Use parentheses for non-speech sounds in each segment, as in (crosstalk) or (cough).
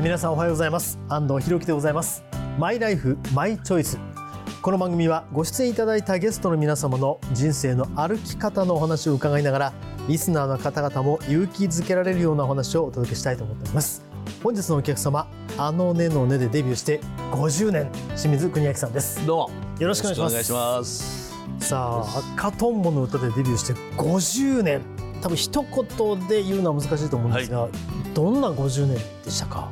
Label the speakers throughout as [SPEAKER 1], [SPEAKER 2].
[SPEAKER 1] え皆さんおはようございます。安藤博樹でございます。マイライフマイチョイス。この番組はご出演いただいたゲストの皆様の人生の歩き方のお話を伺いながらリスナーの方々も勇気づけられるようなお話をお届けしたいと思っております。本日のお客様あのねのねでデビューして50年清水邦明さんです。
[SPEAKER 2] どうも。
[SPEAKER 1] よろしくお願いします。さあ赤とんぼの歌でデビューして50年多分一言で言うのは難しいと思うんですが、どんな50年でしたか？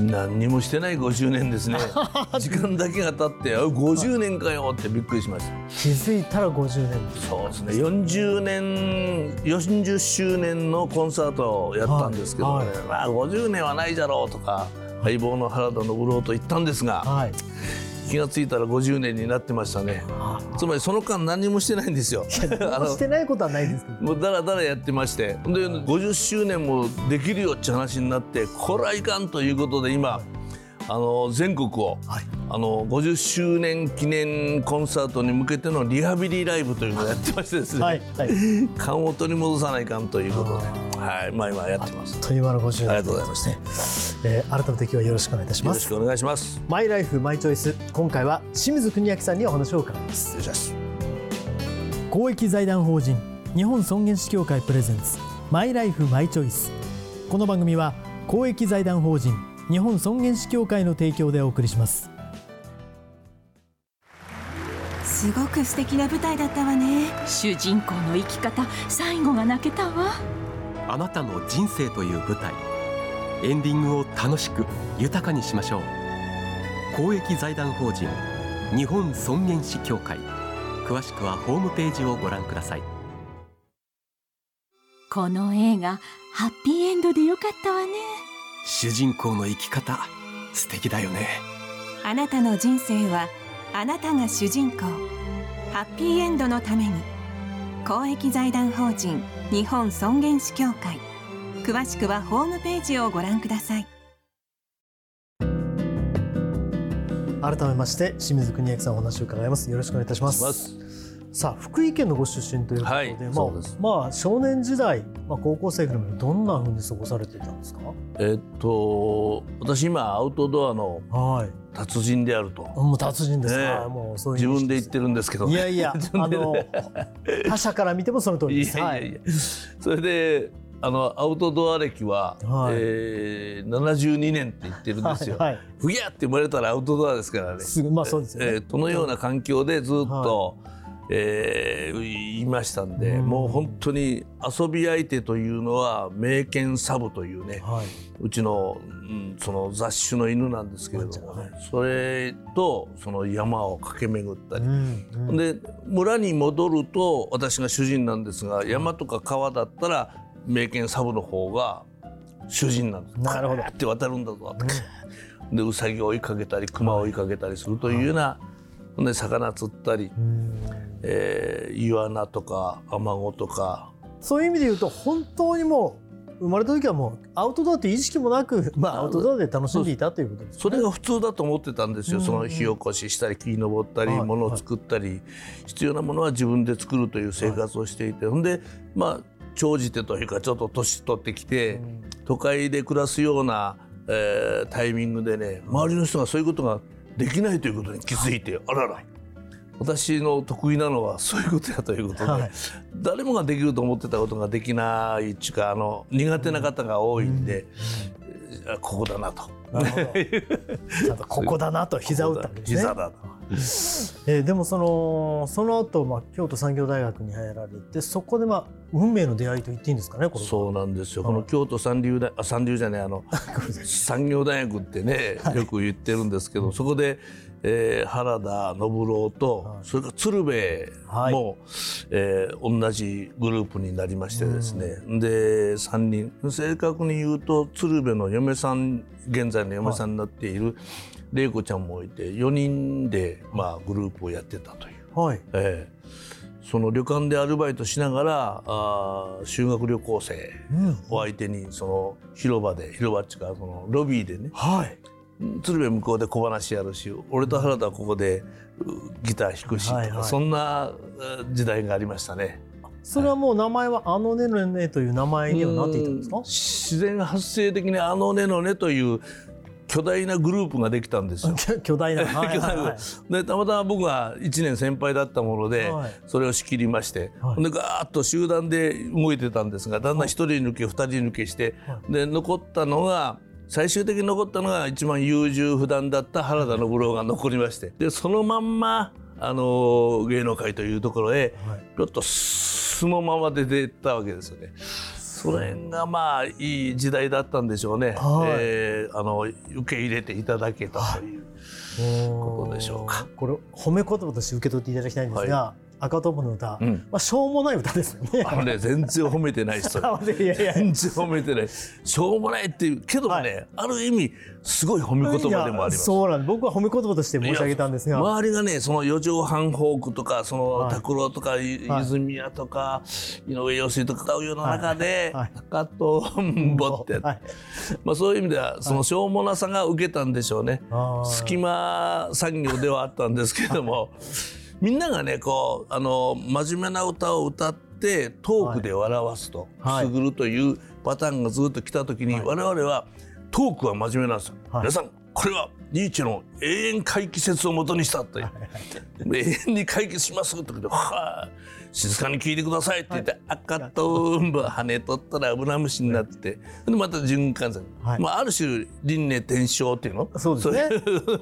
[SPEAKER 2] 何にもしてない50年ですね。(laughs) 時間だけが経ってあ50年かよってびっくりしました。
[SPEAKER 1] 気づいたら50年。
[SPEAKER 2] そうですね。40年40周年のコンサートをやったんですけどね、
[SPEAKER 1] はい。
[SPEAKER 2] まあ50年はないじゃろうとか相棒の原田信郎と言ったんですが
[SPEAKER 1] はい
[SPEAKER 2] 気がついたら50年になってましたね。つまりその間何もしてないんですよ。
[SPEAKER 1] してないことはないですけど。(laughs)
[SPEAKER 2] もうだらだらやってまして。で50周年もできるよって話になってこれはいかんということで今あの全国を
[SPEAKER 1] はい。
[SPEAKER 2] あの50周年記念コンサートに向けてのリハビリライブというのをやってましてですね、
[SPEAKER 1] はいはい。
[SPEAKER 2] 勘を取り戻さないかんということで、はい、まあ今やってます。
[SPEAKER 1] という間の50年
[SPEAKER 2] ありがとうございます。よ
[SPEAKER 1] えー改めて今日はよろしくお願いいたします
[SPEAKER 2] ろしくお願いします。
[SPEAKER 1] マイライフマイチョイス今回は清水邦明さんにお話を伺います
[SPEAKER 2] よろしくお願いします。
[SPEAKER 1] 公益財団法人日本尊厳死協会プレゼンツマイライフマイチョイスこの番組は公益財団法人日本尊厳死協会の提供でお送りします
[SPEAKER 3] すごく素敵な舞台だったわね
[SPEAKER 4] 主人公の生き方最後が泣けたわ
[SPEAKER 5] あなたの人生という舞台。エンディングを楽しく豊かにしましょう。公益財団法人日本尊厳死協会。詳しくはホームページをご覧ください。
[SPEAKER 4] この映画ハッピーエンドでよかったわね。
[SPEAKER 5] 主人公の生き方素敵だよね。
[SPEAKER 3] あなたの人生はあなたが主人公。ハッピーエンドのために公益財団法人日本尊厳死協会。詳しくはホームページをご覧ください。
[SPEAKER 1] 改めまして清水邦明さんお話を伺います。よろしくお願いいたします。
[SPEAKER 2] ます
[SPEAKER 1] さあ福井県のご出身ということで、
[SPEAKER 2] はい。
[SPEAKER 1] まあ、まあ少年時代、まあ、高校生ぐらいまでどんな風に過ごされていたんですか？
[SPEAKER 2] えっと私今アウトドアの
[SPEAKER 1] はい。
[SPEAKER 2] 達人であると。
[SPEAKER 1] もう達人です。か、
[SPEAKER 2] ねえ。
[SPEAKER 1] もうそういう
[SPEAKER 2] 自分で言ってるんですけど、
[SPEAKER 1] いやいや
[SPEAKER 2] 自分で
[SPEAKER 1] あの他者から見てもその通り
[SPEAKER 2] い
[SPEAKER 1] です。
[SPEAKER 2] やいやいや、それであのアウトドア歴は、
[SPEAKER 1] はい。
[SPEAKER 2] えー、72年って言ってるんですよ。
[SPEAKER 1] はいはい。
[SPEAKER 2] ふぎゃって生まれたらアウトドアですからね。
[SPEAKER 1] すぐまあそうですよね、
[SPEAKER 2] えー、このような環境でずっと、えーいましたんで、
[SPEAKER 1] うん。
[SPEAKER 2] もう本当に遊び相手というのは名犬サブというね、
[SPEAKER 1] はい。う
[SPEAKER 2] ちの,、うん、その雑種の犬なんですけれどもね、それとその山を駆け巡ったり、
[SPEAKER 1] うんうん。
[SPEAKER 2] で村に戻ると私が主人なんですが山とか川だったら名犬サブの方が主人なんです。
[SPEAKER 1] なるほど。
[SPEAKER 2] って渡るんだぞと。でウサギを追いかけたり熊を追いかけたりするというような、ほんで魚釣ったり、
[SPEAKER 1] うん。
[SPEAKER 2] えー、イワナとかアマゴとか。
[SPEAKER 1] そういう意味で言うと本当にもう生まれた時はもうアウトドアっていう意識もなく、まあ、アウトドアで楽しんでいたということですね。
[SPEAKER 2] それが普通だと思ってたんですよ、
[SPEAKER 1] うん。
[SPEAKER 2] その火起こししたり木に登ったり
[SPEAKER 1] はい
[SPEAKER 2] 物を作ったり、必要なものは自分で作るという生活をしていて、ほんでまあ長じてというかちょっと年取ってきて、都会で暮らすような、えータイミングでね周りの人がそういうことができないということに気づいてあらら。私の得意なのはそういうことやということで、
[SPEAKER 1] はい。
[SPEAKER 2] 誰もができると思ってたことができないっていうかあの苦手な方が多いんで、あここだなと。
[SPEAKER 1] なるほど。(laughs) ここだなと膝を打ったわけですね。
[SPEAKER 2] 膝だ
[SPEAKER 1] えーでもそのその後、まあ京都産業大学に入られてそこでまあ運命の出会いと言っていいんですかね
[SPEAKER 2] そうなんですよ、
[SPEAKER 1] はい
[SPEAKER 2] この京都三流大あ三流じゃないあの (laughs) 産業大学ってね、
[SPEAKER 1] はい。
[SPEAKER 2] よく言ってるんですけどそこで、えー原田信郎と、
[SPEAKER 1] はい。
[SPEAKER 2] それから鶴瓶も、えー同じグループになりましてですね、で3人。正確に言うと鶴瓶の嫁さん現在の嫁さんになっている玲子ちゃんもいて4人で、まあ、グループをやってたという。
[SPEAKER 1] はい。
[SPEAKER 2] ええ。その旅館でアルバイトしながらあー修学旅行生
[SPEAKER 1] うん。
[SPEAKER 2] を相手にその広場で広場っていうかそのロビーでね
[SPEAKER 1] はい。
[SPEAKER 2] 鶴瓶向こうで小話やるし俺と原田はここでうギター弾くしとか、
[SPEAKER 1] はいはい。
[SPEAKER 2] そんなう時代がありましたね。
[SPEAKER 1] それはもう名前はあのねのねという名前にはなっていたんですか
[SPEAKER 2] うん自然発生的にあのねのねという巨大なグループができたんですよ。
[SPEAKER 1] 巨 (laughs) 巨大な、(laughs) はいはいはい。
[SPEAKER 2] でたまたま僕が1年先輩だったもので、
[SPEAKER 1] はい。
[SPEAKER 2] それを仕切りまして、
[SPEAKER 1] はい。
[SPEAKER 2] でガーッと集団で動いてたんですがだんだん1人抜け2人抜けして、で残ったのが最終的に残ったのが一番優柔不断だった原田信郎が残りましてでそのまんまあの芸能界というところへ、
[SPEAKER 1] はい。
[SPEAKER 2] ちょっと素のままで出たわけですよね。それがまあいい時代だったんでしょうね。
[SPEAKER 1] はい
[SPEAKER 2] えーあの受け入れていただけたという。ことでしょうか
[SPEAKER 1] これ褒め言葉として受け取っていただきたいんですが、赤トンボの歌、
[SPEAKER 2] うん。
[SPEAKER 1] まあしょうもない歌ですよね。
[SPEAKER 2] あのね全然褒めてない人。(laughs)
[SPEAKER 1] あいやいや。
[SPEAKER 2] 全然褒めてない。しょうもないっていうけどもね、ある意味すごい褒め言葉でもあります。
[SPEAKER 1] そうなんです。僕は褒め言葉として申し上げたんですが、
[SPEAKER 2] 周りがねその四畳半フォークとかその
[SPEAKER 1] はい。
[SPEAKER 2] 拓郎とか、い
[SPEAKER 1] はい。
[SPEAKER 2] 泉谷とか井上陽水とか歌うような中で
[SPEAKER 1] はい。はい。
[SPEAKER 2] 赤とんぼって、
[SPEAKER 1] はい。
[SPEAKER 2] まあそういう意味ではそのしょうもなさが受けたんでしょうね。隙間産業ではあったんですけれども (laughs) みんながねこうあの真面目な歌を歌ってトークで笑わすと、
[SPEAKER 1] はい。
[SPEAKER 2] くすぐるというパターンがずっと来た時に、
[SPEAKER 1] はい。
[SPEAKER 2] 我々はトークは真面目なんですよ。
[SPEAKER 1] はい。
[SPEAKER 2] 皆さんこれはニーチェの永遠回帰説をもとにしたという、永遠に回帰しますと言って、はあ、静かに聞いてくださいって言って、赤とんぼ跳ねとったらアブラムシになって、でまた循環する、
[SPEAKER 1] はい。
[SPEAKER 2] まあ、ある種輪廻転生っていうの？
[SPEAKER 1] そうですね。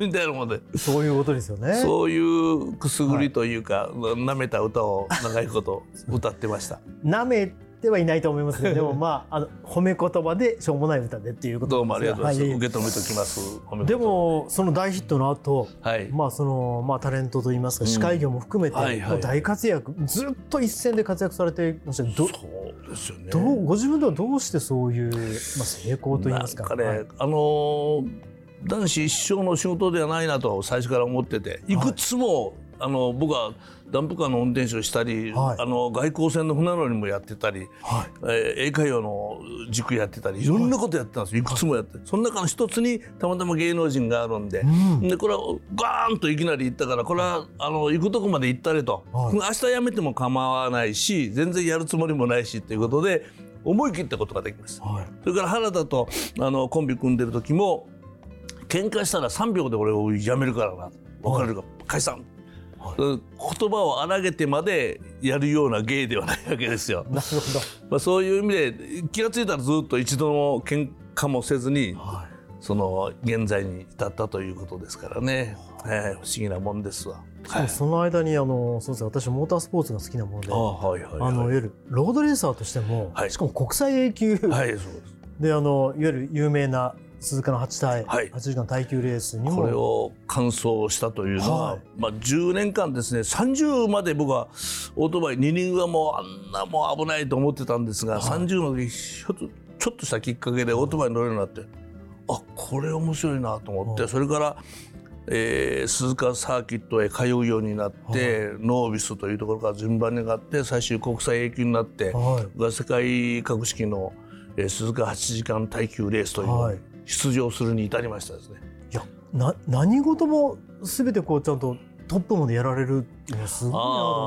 [SPEAKER 2] みたいなもので。
[SPEAKER 1] そういうことですよね。
[SPEAKER 2] そういうくすぐりというか、なめた歌を長いこと歌ってました。(laughs)
[SPEAKER 1] 舐めてはいないと思いますけど、でも (laughs) まああの褒め言葉でしょうもない歌でっていうこと
[SPEAKER 2] どうもありがとうございます。
[SPEAKER 1] は
[SPEAKER 2] 受け止めときます。
[SPEAKER 1] でもその大ヒットの後、
[SPEAKER 2] はい。
[SPEAKER 1] まあそのまあタレントといいますか司会業も含めて大活躍、ずっと一線で活躍されていました。けどど
[SPEAKER 2] そうですよね。
[SPEAKER 1] どうご自分ではどうしてそういう、まあ、成功といいますか。
[SPEAKER 2] ね、
[SPEAKER 1] はい。
[SPEAKER 2] あのー男子一生の仕事ではないなと最初から思ってていくつも、あの僕はダンプカーの運転手をしたり、
[SPEAKER 1] はい。
[SPEAKER 2] あの外交船の船乗りもやってたり、
[SPEAKER 1] はい。
[SPEAKER 2] えー英会話の塾やってたりい。ろんなことやってたんです。よい。くつもやって、その中の一つにたまたま芸能人があるんで,、
[SPEAKER 1] うん。
[SPEAKER 2] でこれはガーンといきなり行ったからこれはあの行くとこまで行ったれと、
[SPEAKER 1] はい。
[SPEAKER 2] 明日辞めても構わないし全然やるつもりもないしということで思い切ったことができます。
[SPEAKER 1] はい。
[SPEAKER 2] それから原田とあのコンビ組んでる時も喧嘩したら3秒で俺を辞めるからな。別れるか解散、うん言葉を荒げてまでやるような芸ではないわけですよ。(laughs)
[SPEAKER 1] なるほ
[SPEAKER 2] まあ、そういう意味で気が付いたらずっと一度の喧嘩もせずに
[SPEAKER 1] ど、はい。
[SPEAKER 2] その現在に至ったということですからね、えー不思議なもんですわ。はい。
[SPEAKER 1] その間にあのそうですね私モータースポーツが好きなもので
[SPEAKER 2] あはいはいはい。
[SPEAKER 1] あのいわゆるロードレーサーとしても、
[SPEAKER 2] はい。
[SPEAKER 1] しかも国際 A 級、
[SPEAKER 2] はいそうです。
[SPEAKER 1] であのいわゆる有名な鈴鹿の8体、
[SPEAKER 2] はい。
[SPEAKER 1] 8時間耐久レースにも。
[SPEAKER 2] これを完走したというのは、
[SPEAKER 1] はい。
[SPEAKER 2] まあ、10年間ですね30まで僕はオートバイ二輪はもうあんなもう危ないと思ってたんですが、30の時ちょっとしたきっかけでオートバイに乗れるようになってあこれ面白いなと思って、
[SPEAKER 1] はい。
[SPEAKER 2] それから、えー鈴鹿サーキットへ通うようになって、ノービスというところから順番に上がって最終国際 A 級になって、世界格式の、えー鈴鹿8時間耐久レースという出場するに至りましたですね。
[SPEAKER 1] いやな何事も全てこうちゃんとトップまでやられるすごいなと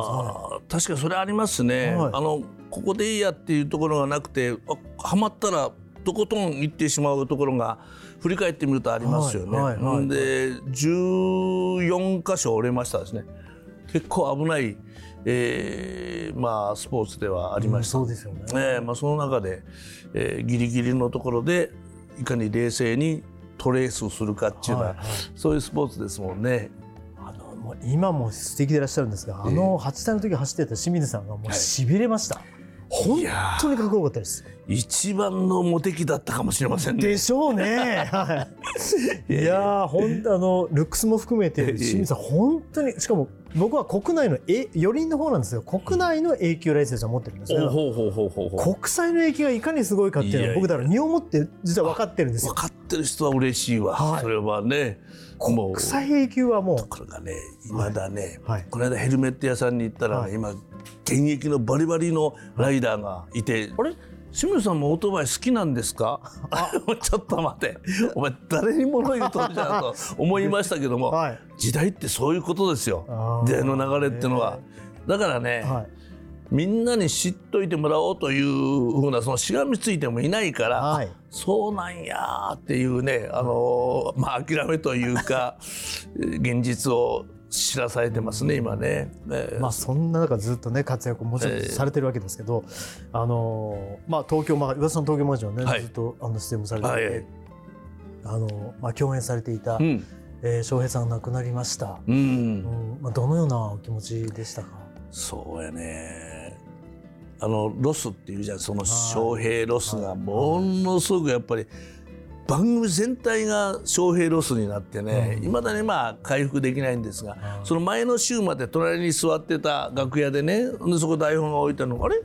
[SPEAKER 1] 思
[SPEAKER 2] 確かにそれありますね、
[SPEAKER 1] はい
[SPEAKER 2] あのここでいいやっていうところがなくてあはまったらとことん行ってしまうところが振り返ってみるとありますよね。
[SPEAKER 1] はいはいはい
[SPEAKER 2] で14箇所折れましたですね結構危ない、えーまあ、スポーツではありました。
[SPEAKER 1] うんそうですよね。
[SPEAKER 2] えーまあ、その中で、えーギリギリのところでいかに冷静にトレースするかっていうのは、
[SPEAKER 1] はいはい
[SPEAKER 2] そういうスポーツですもんね。
[SPEAKER 1] あのもう今も素敵でいらっしゃるんですが、あの8体の時走ってた清水さんがもうしびれました。本
[SPEAKER 2] いや
[SPEAKER 1] 当にかっこよかったです。
[SPEAKER 2] 一番のモテ期だったかもしれませんね。
[SPEAKER 1] でしょうね。はい。(laughs) いやー、本当あのルックスも含めて清水さん本当にしかも僕は国内のえ四輪の方なんですよ。国内の A 級ライセンスを持ってるんですよ。
[SPEAKER 2] ほうほうほうほうほう
[SPEAKER 1] 国際の A 級がいかにすごいかっていうのは僕だから身をもって実は分かってるんですよ。
[SPEAKER 2] 分かってる人は嬉しいわ、
[SPEAKER 1] はい。
[SPEAKER 2] それはね。
[SPEAKER 1] 国際 A 級はもう。
[SPEAKER 2] これがね今だね、
[SPEAKER 1] はい。
[SPEAKER 2] この間ヘルメット屋さんに行ったらね、
[SPEAKER 1] はい。
[SPEAKER 2] 今現役のバリバリのライダーがいて、あれ？清水さんもオートバイ好きなんですか？(laughs) ちょっと待って。お前誰に物言うとるじゃんと思いましたけども、
[SPEAKER 1] はい。
[SPEAKER 2] 時代ってそういうことですよ。時代の流れってのは。だからね、
[SPEAKER 1] はい。
[SPEAKER 2] みんなに知っといてもらおうというふうなそのしがみついてもいないから、
[SPEAKER 1] はい。
[SPEAKER 2] あそうなんやーっていうねあのまあ諦めというか (laughs) 現実を知らされてますね今ね。ね
[SPEAKER 1] まあそんな中ずっとね活躍をもちろんされてるわけですけど、あのまあ東京マガ岩田さん東京マガジンはね、
[SPEAKER 2] はい。
[SPEAKER 1] ずっとあの出演もされていて、
[SPEAKER 2] はい
[SPEAKER 1] あのまあ共演されていた、
[SPEAKER 2] うん。
[SPEAKER 1] えー翔平さんが亡くなりました。
[SPEAKER 2] う
[SPEAKER 1] うんん。まあどのようなお気持ちでしたか？
[SPEAKER 2] そうやね。あのロスっていうじゃんその
[SPEAKER 1] はい。
[SPEAKER 2] 翔平ロスが
[SPEAKER 1] はい。
[SPEAKER 2] ものすごくやっぱり番組全体が翔平ロスになってね
[SPEAKER 1] うん。
[SPEAKER 2] いま、未だにまあ回復できないんですが、
[SPEAKER 1] はい
[SPEAKER 2] その前の週まで隣に座ってた楽屋でねでそこ台本が置いてあるのあれ？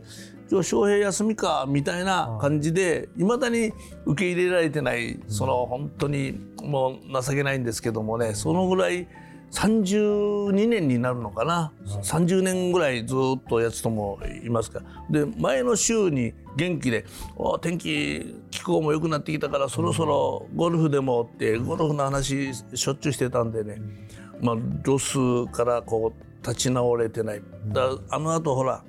[SPEAKER 2] 今日翔平休みかみたいな感じでいまだに受け入れられてないその本当にもう情けないんですけどもねそのぐらい32年になるのかな、30年ぐらいずっとやつともいますから。で前の週に元気で「お天気気候も良くなってきたからそろそろゴルフでも」ってゴルフの話しょっちゅうしてたんでね、まあ、ロスからこう立ち直れてない。だあの後ほら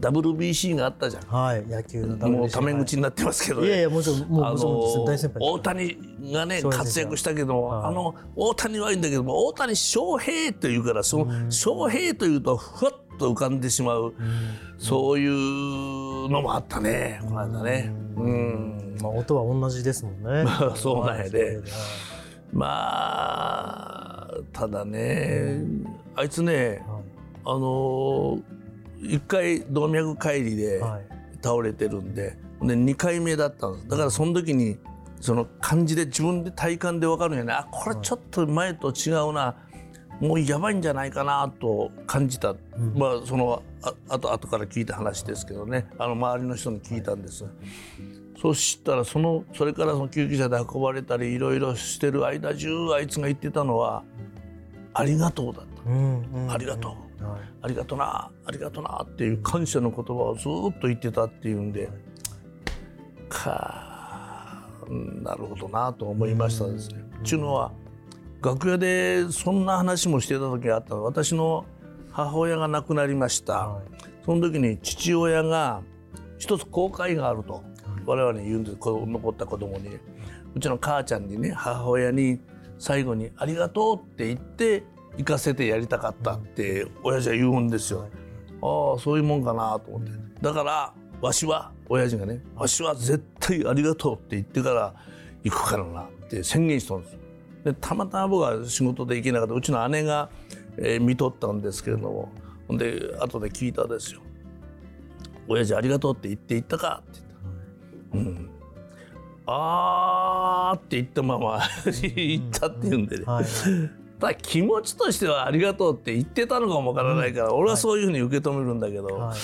[SPEAKER 2] WBC があったじゃん。
[SPEAKER 1] はい野球の WBC
[SPEAKER 2] もうタメ口になってますけど
[SPEAKER 1] いやい
[SPEAKER 2] ね。
[SPEAKER 1] やもちろんもう
[SPEAKER 2] あの
[SPEAKER 1] 大先輩です
[SPEAKER 2] 大谷がね活躍したけども、
[SPEAKER 1] はい。
[SPEAKER 2] あの大谷はいいんだけども大谷翔平というからその翔平というとふわっと浮かんでしまう、そういうのもあったねこの間ね。うん。
[SPEAKER 1] まあ音は同じですもんね。
[SPEAKER 2] ま (laughs) あそうなんやで。
[SPEAKER 1] はい
[SPEAKER 2] まあただねあいつねあの一回動脈解離で
[SPEAKER 1] はい。
[SPEAKER 2] 倒れてるんでで2回目だったんです。だからその時にその感じで自分で体感で分かるんやね。あこれちょっと前と違うな。もうやばいんじゃないかなと感じた、まあそのああと後から聞いた話ですけどね。あの周りの人に聞いたんです、そしたらそのそれからその救急車で運ばれたりいろいろしてる間中あいつが言ってたのは「ありがとう」だった。
[SPEAKER 1] うんうん
[SPEAKER 2] ありがとう。
[SPEAKER 1] はい
[SPEAKER 2] ありがとなありがとなっていう感謝の言葉をずっと言ってたっていうんで、かうんなるほどなと思いましたですね。っていうのは楽屋でそんな話もしてた時があったの。私の母親が亡くなりました。
[SPEAKER 1] はい。
[SPEAKER 2] その時に父親が一つ後悔があると我々に言うんです。残った子供に。うちの母ちゃんにね母親に最後に「ありがとう」って言って行かせてやりたかったって親父は言うんですよ。ああそういうもんかなと思って。だからわしは親父がねわしは絶対ありがとうって言ってから行くからなって宣言したんですよ。でたまたま僕は仕事で行けなかった。うちの姉が、えー見とったんですけれどもほんで後で聞いたですよ「親父ありがとうって言って行ったか?」って言った。うん。あーって言ったまま (laughs) 行ったって言うんでね、
[SPEAKER 1] はい
[SPEAKER 2] ただ気持ちとしてはありがとうって言ってたのかもわからないから、俺はそういうふうに受け止めるんだけど、
[SPEAKER 1] はい。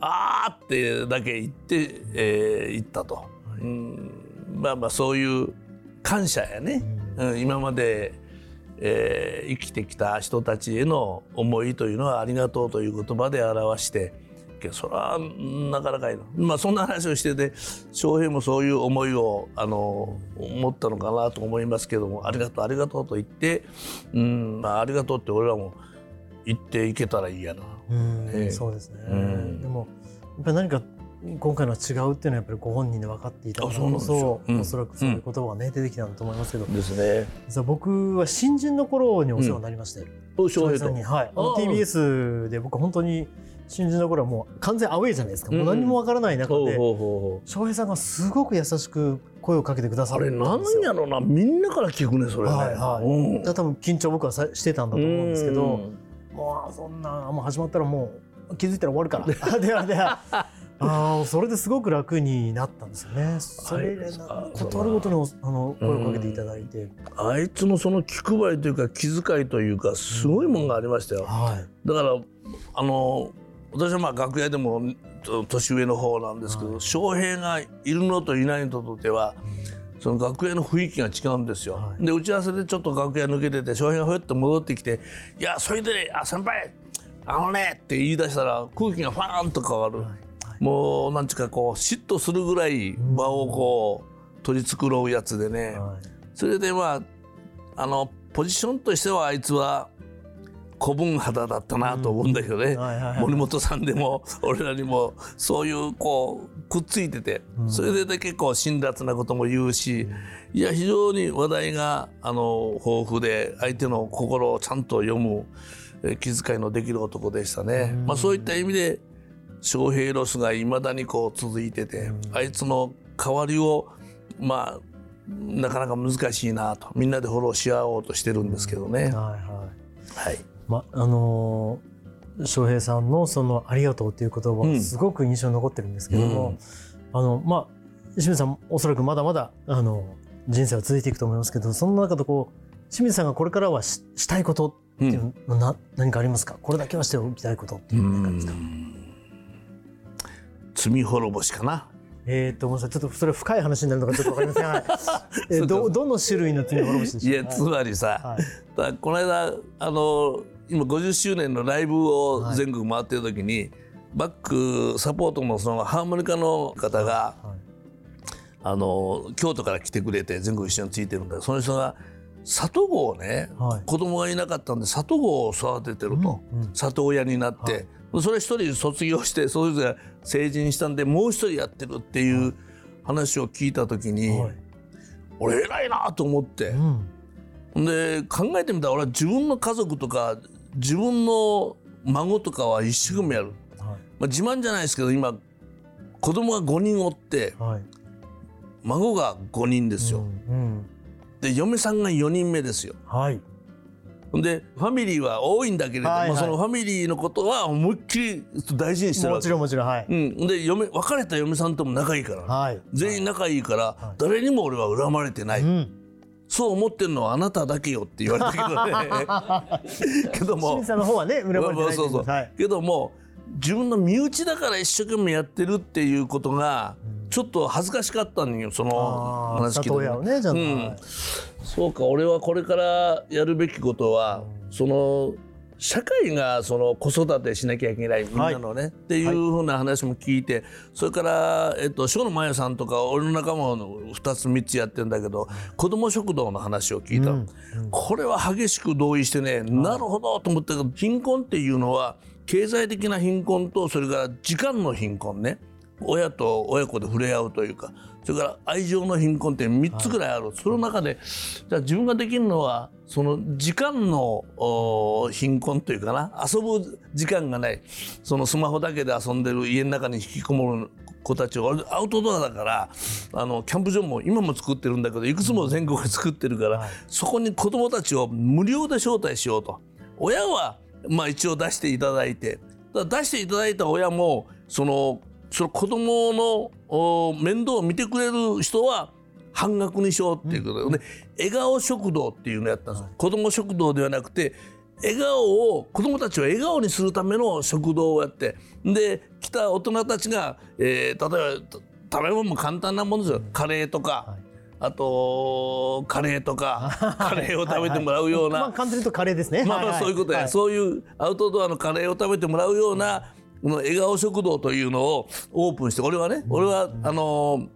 [SPEAKER 2] あーってだけ言って、えー言ったと、うん。まあまあそういう感謝やね、うん。今まで、えー生きてきた人たちへの思いというのはありがとうという言葉で表してけどそれはなかなかいいのまあそんな話をしてて翔平もそういう思いをあの持ったのかなと思いますけどもありがとうありがとうと言って、うんまあ、ありがとうって俺らも言っていけたらいいやな。
[SPEAKER 1] うん
[SPEAKER 2] ええ。
[SPEAKER 1] そうですね、
[SPEAKER 2] うん。
[SPEAKER 1] でもやっぱり何か今回のは違うっていうのはやっぱりご本人で分かっていたから
[SPEAKER 2] あそう
[SPEAKER 1] おそらくそういう言葉がね、出てきたんだと思いますけど。
[SPEAKER 2] ですね。
[SPEAKER 1] 実は僕は新人の頃にお世話になりまして、
[SPEAKER 2] お翔平と。
[SPEAKER 1] 翔平さんに、はい、TBS で僕本当に新人の頃はもう完全アウェイじゃないですか、もう何も分からない中で翔平さんがすごく優しく声をかけてくださ
[SPEAKER 2] あれ
[SPEAKER 1] ったんですよ。
[SPEAKER 2] なんやろなみんなから聞くねそれね。
[SPEAKER 1] はいはい。
[SPEAKER 2] うん。
[SPEAKER 1] 多分緊張僕はさしてたんだと思うんですけど、
[SPEAKER 2] うん。
[SPEAKER 1] もうそんなもう始まったらもう気づいたら終わるから。(laughs) ででああそれですごく楽になったんですよね。それで
[SPEAKER 2] はい
[SPEAKER 1] なことあるごとにおあの声をかけていただいて、
[SPEAKER 2] あいつのその気配りというか気遣いというかすごいもんがありましたよ。
[SPEAKER 1] はい。
[SPEAKER 2] だからあの私はまあ楽屋でも年上の方なんですけど、翔平がいるのといないのとでは、その楽屋の雰囲気が違うんですよ。
[SPEAKER 1] はい。
[SPEAKER 2] で打ち合わせでちょっと楽屋抜けてて翔平がふっと戻ってきて「いやそれでねあ先輩あのね」って言い出したら空気がファーンと変わる。もうなんちゅうかこう嫉妬するぐらい場をこう取り繕うやつでね、
[SPEAKER 1] はい。
[SPEAKER 2] それでまああのポジションとしてはあいつは古文肌だったなと思うんだけどね、
[SPEAKER 1] うん。はいはいはい。
[SPEAKER 2] 森本さんでも俺らにもそういうこうくっついてて、それで結構辛辣なことも言うし、いや非常に話題があの豊富で相手の心をちゃんと読むえー気遣いのできる男でしたね。まあ、そういった意味で翔平ロスがいまだにこう続いてて、あいつの代わりをまあなかなか難しいなとみんなでフォローし合おうとしてるんですけどね。
[SPEAKER 1] はいはい。
[SPEAKER 2] はい、
[SPEAKER 1] まあのー翔平さんのその「ありがとう」っていう言葉すごく印象に残ってるんですけども、あのまあ清水さんおそらくまだまだあの人生は続いていくと思いますけどその中でこう清水さんがこれからはししたいことっていうのな、何かありますか？これだけはしておきたいことっていう何かありますか？
[SPEAKER 2] 罪滅ぼしかな。
[SPEAKER 1] えーっとごめんなさい。ちょっとそれ深い話になるのかちょっとわかりません、はい。(laughs) えーどどの種類の罪滅ぼしでしょう？
[SPEAKER 2] いやつまりさ、
[SPEAKER 1] はい。
[SPEAKER 2] この間あの今50周年のライブを全国回ってる時に、バックサポートのそのハーモニカの方が、
[SPEAKER 1] はい。
[SPEAKER 2] あの京都から来てくれて全国一緒についてるんだけどその人が里子をね、
[SPEAKER 1] はい。
[SPEAKER 2] 子供がいなかったんで里子を育ててると、
[SPEAKER 1] うんうん。
[SPEAKER 2] 里親になって、それ一人卒業してそれぞれ成人したんでもう一人やってるっていう話を聞いた時に、
[SPEAKER 1] はい。
[SPEAKER 2] 俺偉いなと思って。
[SPEAKER 1] うん。
[SPEAKER 2] で考えてみたら俺は自分の家族とか自分の孫とかは一生懸命やる、
[SPEAKER 1] はい。
[SPEAKER 2] まあ、自慢じゃないですけど今子供が5人おって
[SPEAKER 1] はい。
[SPEAKER 2] 孫が5人ですよ、
[SPEAKER 1] うんうん。
[SPEAKER 2] で嫁さんが4人目ですよ。
[SPEAKER 1] はい。
[SPEAKER 2] でファミリーは多いんだけれども、
[SPEAKER 1] はいはい。
[SPEAKER 2] そのファミリーのことは思いっきり大事にしてるわけ。
[SPEAKER 1] もちろんもちろんはい、
[SPEAKER 2] うん、で嫁別れた嫁さんとも仲いいから、
[SPEAKER 1] はい。
[SPEAKER 2] 全員仲いいから、誰にも俺は恨まれてない、
[SPEAKER 1] うん
[SPEAKER 2] そう思ってるのはあなただけよって言われたけどね。(laughs) けど
[SPEAKER 1] 清
[SPEAKER 2] も。
[SPEAKER 1] 水さんの方はね恨まれてない
[SPEAKER 2] そうそう
[SPEAKER 1] はい。
[SPEAKER 2] けども自分の身内だから一生懸命やってるっていうことがちょっと恥ずかしかったのよその話聞いて
[SPEAKER 1] ねちゃんと、
[SPEAKER 2] うん。
[SPEAKER 1] はい
[SPEAKER 2] そうか俺はこれからやるべきことはその社会がその子育てしなきゃいけないみんなのね、っていうふうな話も聞いてそれから、えっと、生野真也さんとか俺の仲間の2つ3つやってるんだけど子ども食堂の話を聞いたの、これは激しく同意してね、なるほどと思ったけど貧困っていうのは経済的な貧困とそれから時間の貧困ね。親と親子で触れ合うというかそれから愛情の貧困って3つぐらいある、その中でじゃあ自分ができるのはその時間のお貧困というかな遊ぶ時間がない。そのスマホだけで遊んでる家の中に引きこもる子たちを俺アウトドアだからあのキャンプ場も今も作ってるんだけどいくつも全国で作ってるから、そこに子どもたちを無料で招待しようと。親はまあ一応出していただいて出していただいた親もそのその子供のお面倒を見てくれる人は半額にしようっていうこと。で,、で笑顔食堂っていうのをやったんですよ、子供食堂ではなくて笑顔を子供たちを笑顔にするための食堂をやって。で来た大人たちが、えー例えば食べ物も簡単なものですよ。カレーとか、あとカレーとか (laughs) カレーを食べてもらうような、
[SPEAKER 1] まあ簡単に言うとカレーですね。
[SPEAKER 2] まあまあそういうことや、
[SPEAKER 1] は
[SPEAKER 2] そういうアウトドアのカレーを食べてもらうようなこの笑顔食堂というのをオープンして俺はね、俺はあのー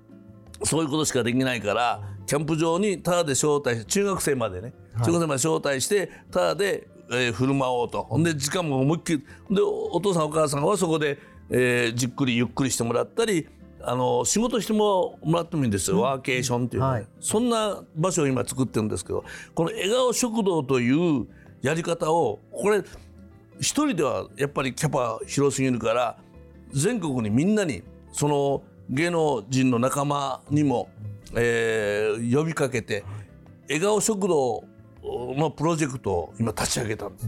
[SPEAKER 2] そういうことしかできないからキャンプ場にタダで招待して中学生までね、中学生まで招待してタダで、えー振る舞おうと。ほんで時間も思いっきりでおお父さんお母さんはそこで、えーじっくりゆっくりしてもらったりあの仕事してもらってもいいんですよ、ワーケーションっていうは
[SPEAKER 1] い。
[SPEAKER 2] そんな場所を今作ってるんですけどこの笑顔食堂というやり方をこれ一人ではやっぱりキャパ広すぎるから全国にみんなにその芸能人の仲間にも、えー呼びかけて笑顔食堂のプロジェクトを今立ち上げたんです。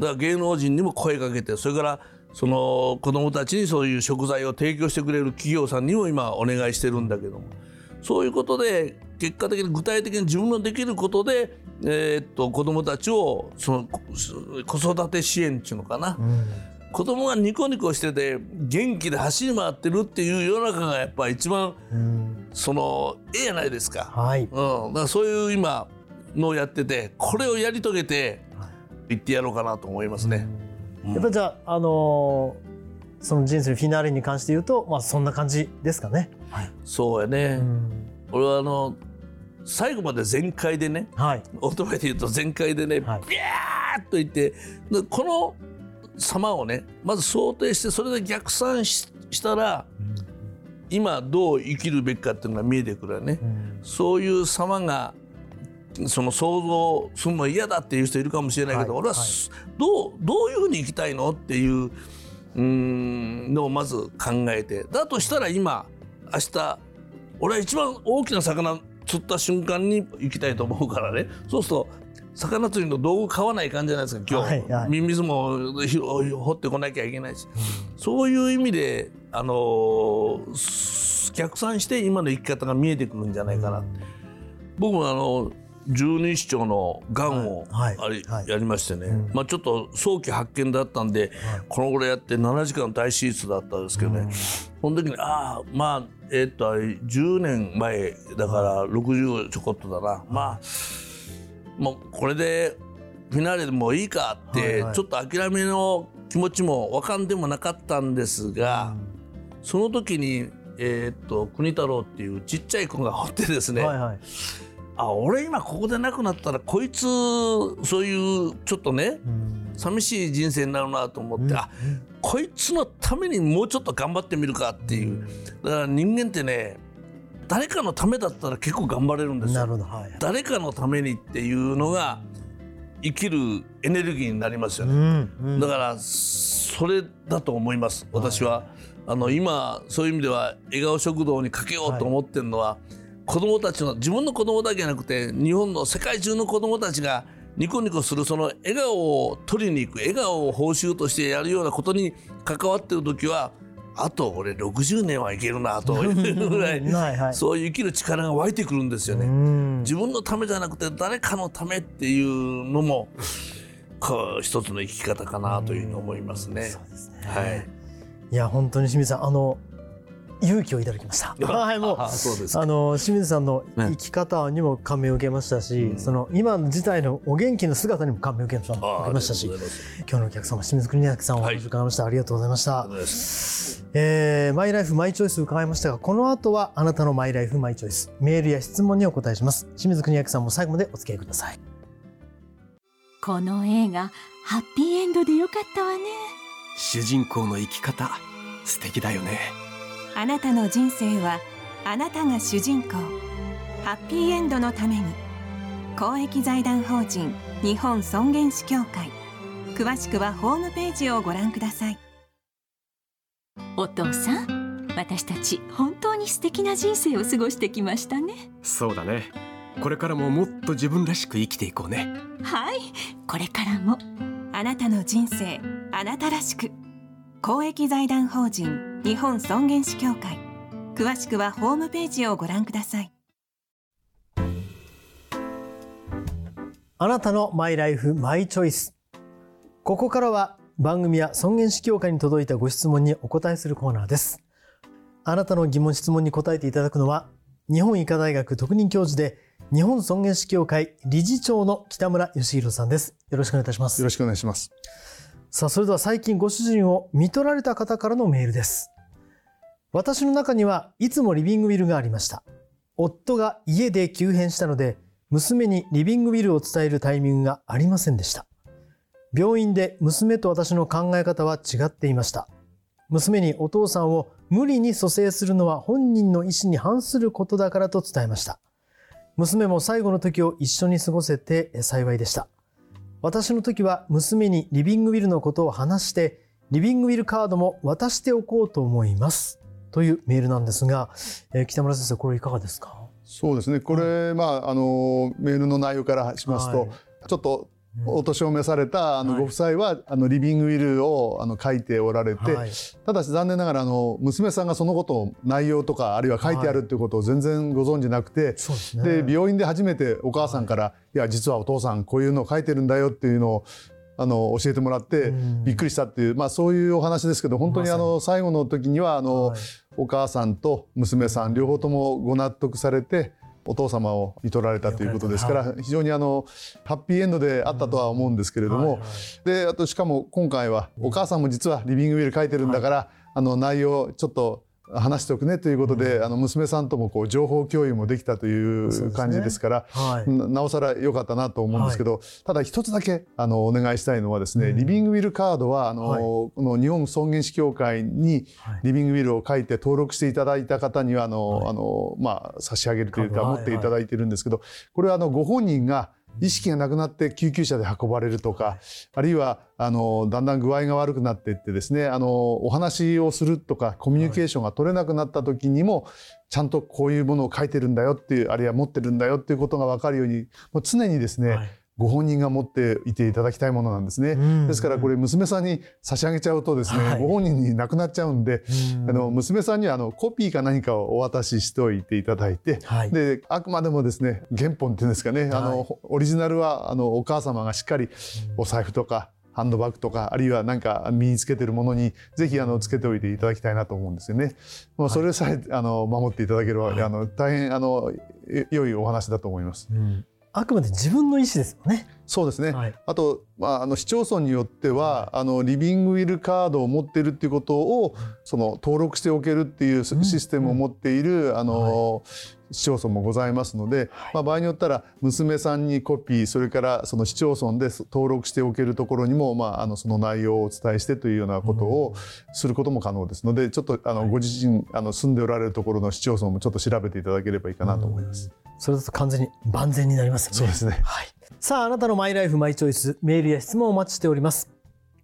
[SPEAKER 2] だから芸能人にも声かけてそれからその子どもたちにそういう食材を提供してくれる企業さんにも今お願いしてるんだけどもそういうことで結果的に具体的に自分のできることで、えーっと子どもたちをそのこ子育て支援っていうのかな、子供がニコニコしてて元気で走り回ってるっていう世の中がやっぱ一番そのええやないですか。
[SPEAKER 1] はい。
[SPEAKER 2] うん、だからそういう今のをやっててこれをやり遂げて行ってやろうかなと思いますね。
[SPEAKER 1] やっぱりじゃあ、あのーその人生のフィナーレに関して言うと、まあそんな感じですかね。
[SPEAKER 2] そうやね、
[SPEAKER 1] うん。
[SPEAKER 2] 俺はあの最後まで全開でね
[SPEAKER 1] はい。
[SPEAKER 2] オートバイで言うと全開でね、
[SPEAKER 1] はい。
[SPEAKER 2] ビャーっと言ってでこの様をねまず想定してそれで逆算ししたら今どう生きるべきかっていうのが見えてくるよね。そういう様がその想像するの嫌だっていう人いるかもしれないけど、
[SPEAKER 1] はい。
[SPEAKER 2] 俺は、どうどういうふうに生きたいのっていううーん。のをまず考えて。だとしたら今明日俺は一番大きな魚釣った瞬間に行きたいと思うからね。そうすると魚釣りの道具買わない感じじゃないですか今日、
[SPEAKER 1] はいはい。
[SPEAKER 2] ミミズもひ掘ってこなきゃいけないし、そういう意味で、あのー逆算して今の生き方が見えてくるんじゃないかな、僕もあの十二指腸のがんを
[SPEAKER 1] はい
[SPEAKER 2] あれ
[SPEAKER 1] はい。
[SPEAKER 2] やりましてね、
[SPEAKER 1] うん。
[SPEAKER 2] まあ、ちょっと早期発見だったんで、このぐらいやって7時間大手術だったんですけどね、その時にああまあえーっとあれ10年前だから60ちょこっとだな、まあもうこれでフィナーレでもいいかっ
[SPEAKER 1] はい
[SPEAKER 2] て
[SPEAKER 1] はい。
[SPEAKER 2] ちょっと諦めの気持ちもわかんでもなかったんですが、その時に、えーっと国太郎っていうちっちゃい子がおってですね、
[SPEAKER 1] はいはい
[SPEAKER 2] あ俺今ここで亡くなったらこいつそういうちょっとね
[SPEAKER 1] うん。
[SPEAKER 2] 寂しい人生になるなと思って、あこいつのためにもうちょっと頑張ってみるかっていう。だから人間ってね誰かのためだったら結構頑張れるんですよ。
[SPEAKER 1] はい
[SPEAKER 2] 誰かのためにっていうのが生きるエネルギーになりますよ
[SPEAKER 1] う
[SPEAKER 2] ね、
[SPEAKER 1] んうん。
[SPEAKER 2] だからそれだと思います私は、あの今そういう意味では笑顔食堂にかけようと思ってるのは、子供たちの自分の子供だけじゃなくて日本の世界中の子供たちがニコニコするその笑顔を取りに行く笑顔を報酬としてやるようなことに関わってる時はあと俺60年はいけるなというぐらい
[SPEAKER 1] はいはい
[SPEAKER 2] そういう生きる力が湧いてくるんですよね。
[SPEAKER 1] うん
[SPEAKER 2] 自分のためじゃなくて誰かのためっていうのもこう一つの生き方かなというふうに思いますね。
[SPEAKER 1] そうですね
[SPEAKER 2] はい。
[SPEAKER 1] いや本当に清水さんあの勇気をいただきました。(laughs) はいもう。
[SPEAKER 2] あそうですか。
[SPEAKER 1] あの清水さんの生き方にも感銘を受けましたし、
[SPEAKER 2] うん
[SPEAKER 1] その今の自体のお元気な姿にも感銘を受けました。し今日のお客様清水国明さんお話を伺いました、ありがとうございました。
[SPEAKER 2] ありがとうございます。
[SPEAKER 1] えーマイライフマイチョイス伺いましたがこの後はあなたのマイライフマイチョイス。メールや質問にお答えします。清水国明さんも最後までお付き合いください。
[SPEAKER 4] この映画ハッピーエンドでよかったわね。
[SPEAKER 5] 主人公の生き方素敵だよね
[SPEAKER 3] あなたの人生はあなたが主人公。ハッピーエンドのために。公益財団法人日本尊厳死協会。詳しくはホームページをご覧ください。
[SPEAKER 4] お父さん私たち本当に素敵な人生を過ごしてきましたね。
[SPEAKER 5] そうだね。これからももっと自分らしく生きていこうね。
[SPEAKER 4] はい。これからも。
[SPEAKER 3] あなたの人生あなたらしく。公益財団法人日本尊厳死協会。詳しくはホームページをご覧ください。
[SPEAKER 1] あなたのマイライフマイチョイス。ここからは番組や尊厳死協会に届いたご質問にお答えするコーナーです。あなたの疑問質問に答えていただくのは日本医科大学特任教授で日本尊厳死協会理事長の北村義弘さんです。よろしくお願いいたします。
[SPEAKER 6] よろしくお願いします。
[SPEAKER 1] さあそれでは最近ご主人を見取られた方からのメールです。私の中にはいつもリビングウィルがありました。夫が家で急変したので娘にリビングウィルを伝えるタイミングがありませんでした。病院で娘と私の考え方は違っていました。娘にお父さんを無理に蘇生するのは本人の意思に反することだからと伝えました。娘も最後の時を一緒に過ごせて幸いでした。私の時は娘にリビングウィルのことを話してリビングウィルカードも渡しておこうと思います。というメールなんですが、えー北村先生これいかがですか？
[SPEAKER 6] そうですね。これ、まああのメールの内容からしますと、
[SPEAKER 1] はい。
[SPEAKER 6] ちょっとお年を召されたあの
[SPEAKER 1] はい。
[SPEAKER 6] ご夫妻は、あのリビングウィルをあの書いておられて、
[SPEAKER 1] はい。
[SPEAKER 6] ただし残念ながらあの娘さんがそのことを内容とかあるいは書いてあるっていうことを全然ご存じなくて、
[SPEAKER 1] で
[SPEAKER 6] 病院で初めてお母さんから「い。や実はお父さんこういうのを書いてるんだよ」っていうのをあの教えてもらって
[SPEAKER 1] うん。
[SPEAKER 6] びっくりしたっていう、まあ、そういうお話ですけど本当にあの最後の時にはあの、
[SPEAKER 1] はい。
[SPEAKER 6] お母さんと娘さん。両方ともご納得されてお父様を見取られたということですから、非常にあのハッピーエンドであったとは思うんですけれども、であとしかも今回はお母さんも実はリビングウィル書いてるんだから、あの内容ちょっと話しておくねということで、あの娘さんともこう情報共有もできたという感じですから
[SPEAKER 1] はい。
[SPEAKER 6] ななおさら良かったなと思うんですけど、ただ一つだけあのお願いしたいのはですね、
[SPEAKER 1] うん。
[SPEAKER 6] リビングウィルカードはあの、
[SPEAKER 1] はい。
[SPEAKER 6] この日本尊厳死協会に
[SPEAKER 1] はい。
[SPEAKER 6] リビングウィルを書いて登録していただいた方にはあの、
[SPEAKER 1] はい。
[SPEAKER 6] あのまあ差し上げるというか
[SPEAKER 1] はい。
[SPEAKER 6] 持っていただいてるんですけど、これはあのご本人が意識がなくなって救急車で運ばれるとか、あるいはあのだんだん具合が悪くなっていってですねあのお話をするとかコミュニケーションが取れなくなった時にも、ちゃんとこういうものを書いてるんだよっていうあるいは持ってるんだよっていうことが分かるようにもう常にですね、
[SPEAKER 1] はい
[SPEAKER 6] ご本人が持っていていただきたいものなんですね。
[SPEAKER 1] うん。
[SPEAKER 6] ですからこれ娘さんに差し上げちゃうとですね、
[SPEAKER 1] はい。
[SPEAKER 6] ご本人になくなっちゃうんで、
[SPEAKER 1] うん。
[SPEAKER 6] あの娘さんにはあのコピーか何かをお渡ししておいていただいて、
[SPEAKER 1] はい。
[SPEAKER 6] であくまでもですね原本っていうんですかね、あ
[SPEAKER 1] はい。
[SPEAKER 6] のオリジナルはあのお母様がしっかりお財布とかハンドバッグとかあるいは何か身につけてるものにぜひあのつけておいていただきたいなと思うんですよね。もうそれさえ、あの守っていただければ、あの大変あのえ良いお話だと思います。
[SPEAKER 1] うんあくまで自分の意思ですよね。
[SPEAKER 6] そうですね。
[SPEAKER 1] はい。
[SPEAKER 6] あと、まあ、あの市町村によっては、あのリビングウィルカードを持っているっていうことを、その登録しておけるっていうシステムを持っている、あの、市町村もございますので、まあ、場合によったら娘さんにコピーそれからその市町村で登録しておけるところにも、まあ、あのその内容をお伝えしてというようなことをすることも可能ですのでちょっとあのご自身あの住んでおられるところの市町村もちょっと調べていただければいいかなと思います。
[SPEAKER 1] それだと完全に万全になりますよね。
[SPEAKER 6] そうですね
[SPEAKER 1] はい。さあ、あなたのマイライフマイチョイス、メールや質問をお待ちしております。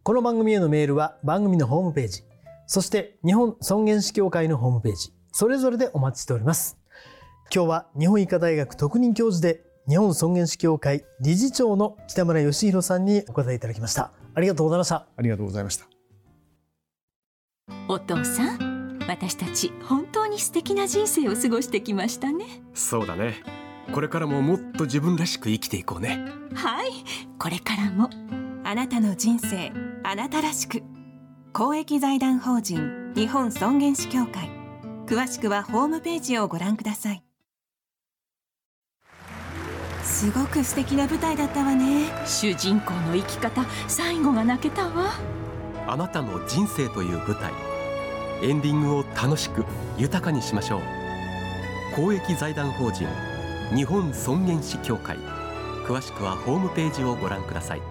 [SPEAKER 1] この番組へのメールは番組のホームページ、そして日本尊厳死協会のホームページ、それぞれでお待ちしております。今日は日本医科大学特任教授で日本尊厳死協会理事長の北村義弘さんにお答えいただきました。ありがとうございました。
[SPEAKER 6] ありがとうございました。
[SPEAKER 4] お父さん私たち本当に素敵な人生を過ごしてきましたね。
[SPEAKER 5] そうだね。これからももっと自分らしく生きていこうね。
[SPEAKER 4] はい。これからも。
[SPEAKER 3] あなたの人生あなたらしく。公益財団法人日本尊厳死協会。詳しくはホームページをご覧ください。すごく素敵な舞台だったわね。
[SPEAKER 4] 主人公の生き方最後が泣けたわ。
[SPEAKER 5] あなたの人生という舞台エンディングを楽しく豊かにしましょう。公益財団法人日本尊厳死協会。詳しくはホームページをご覧ください。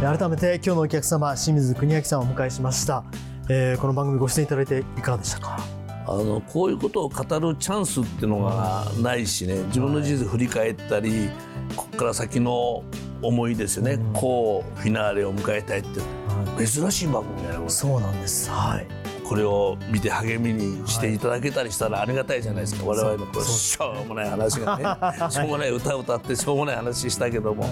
[SPEAKER 1] 改めて今日のお客様清水邦明さんをお迎えしました、えーこの番組ご出演いただいていかがでしたか？
[SPEAKER 2] あのこういうことを語るチャンスっていうのがないしね。自分の人生振り返ったりここから先の思いですよね、
[SPEAKER 1] うん。
[SPEAKER 2] こうフィナーレを迎えたいって。珍しい番組だよ
[SPEAKER 1] そうなんです。はい。
[SPEAKER 2] これを見て励みにしていただけたりしたらありがたいじゃないですか、
[SPEAKER 1] はい
[SPEAKER 2] 我々のこうしょうもない話がね。(laughs) しょうもない歌を歌ってしょうもない話したけども、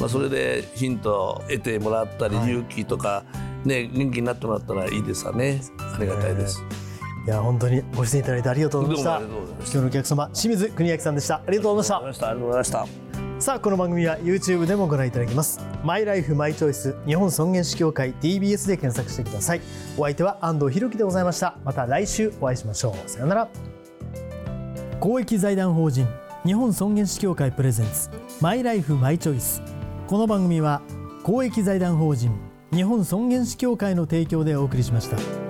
[SPEAKER 2] まあ、それでヒントを得てもらったり、
[SPEAKER 1] はい。
[SPEAKER 2] 勇気とか、ね、元気になってもらったらいいですわね。ありがたいです。
[SPEAKER 1] いや本当にご出演いただいて
[SPEAKER 2] ありがとうございました。
[SPEAKER 1] 今日のお客様清水邦明さんでした。ありがとうございまし
[SPEAKER 2] ありがとうございました。
[SPEAKER 1] たさあこの番組は YouTube でもご覧いただけます。マイライフマイチョイス日本尊厳死協会 DBS で検索してください。お相手は安藤博樹でございました。また来週お会いしましょう。さようなら。公益財団法人日本尊厳死協会プレゼンツマイライフマイチョイスこの番組は公益財団法人日本尊厳死協会の提供でお送りしました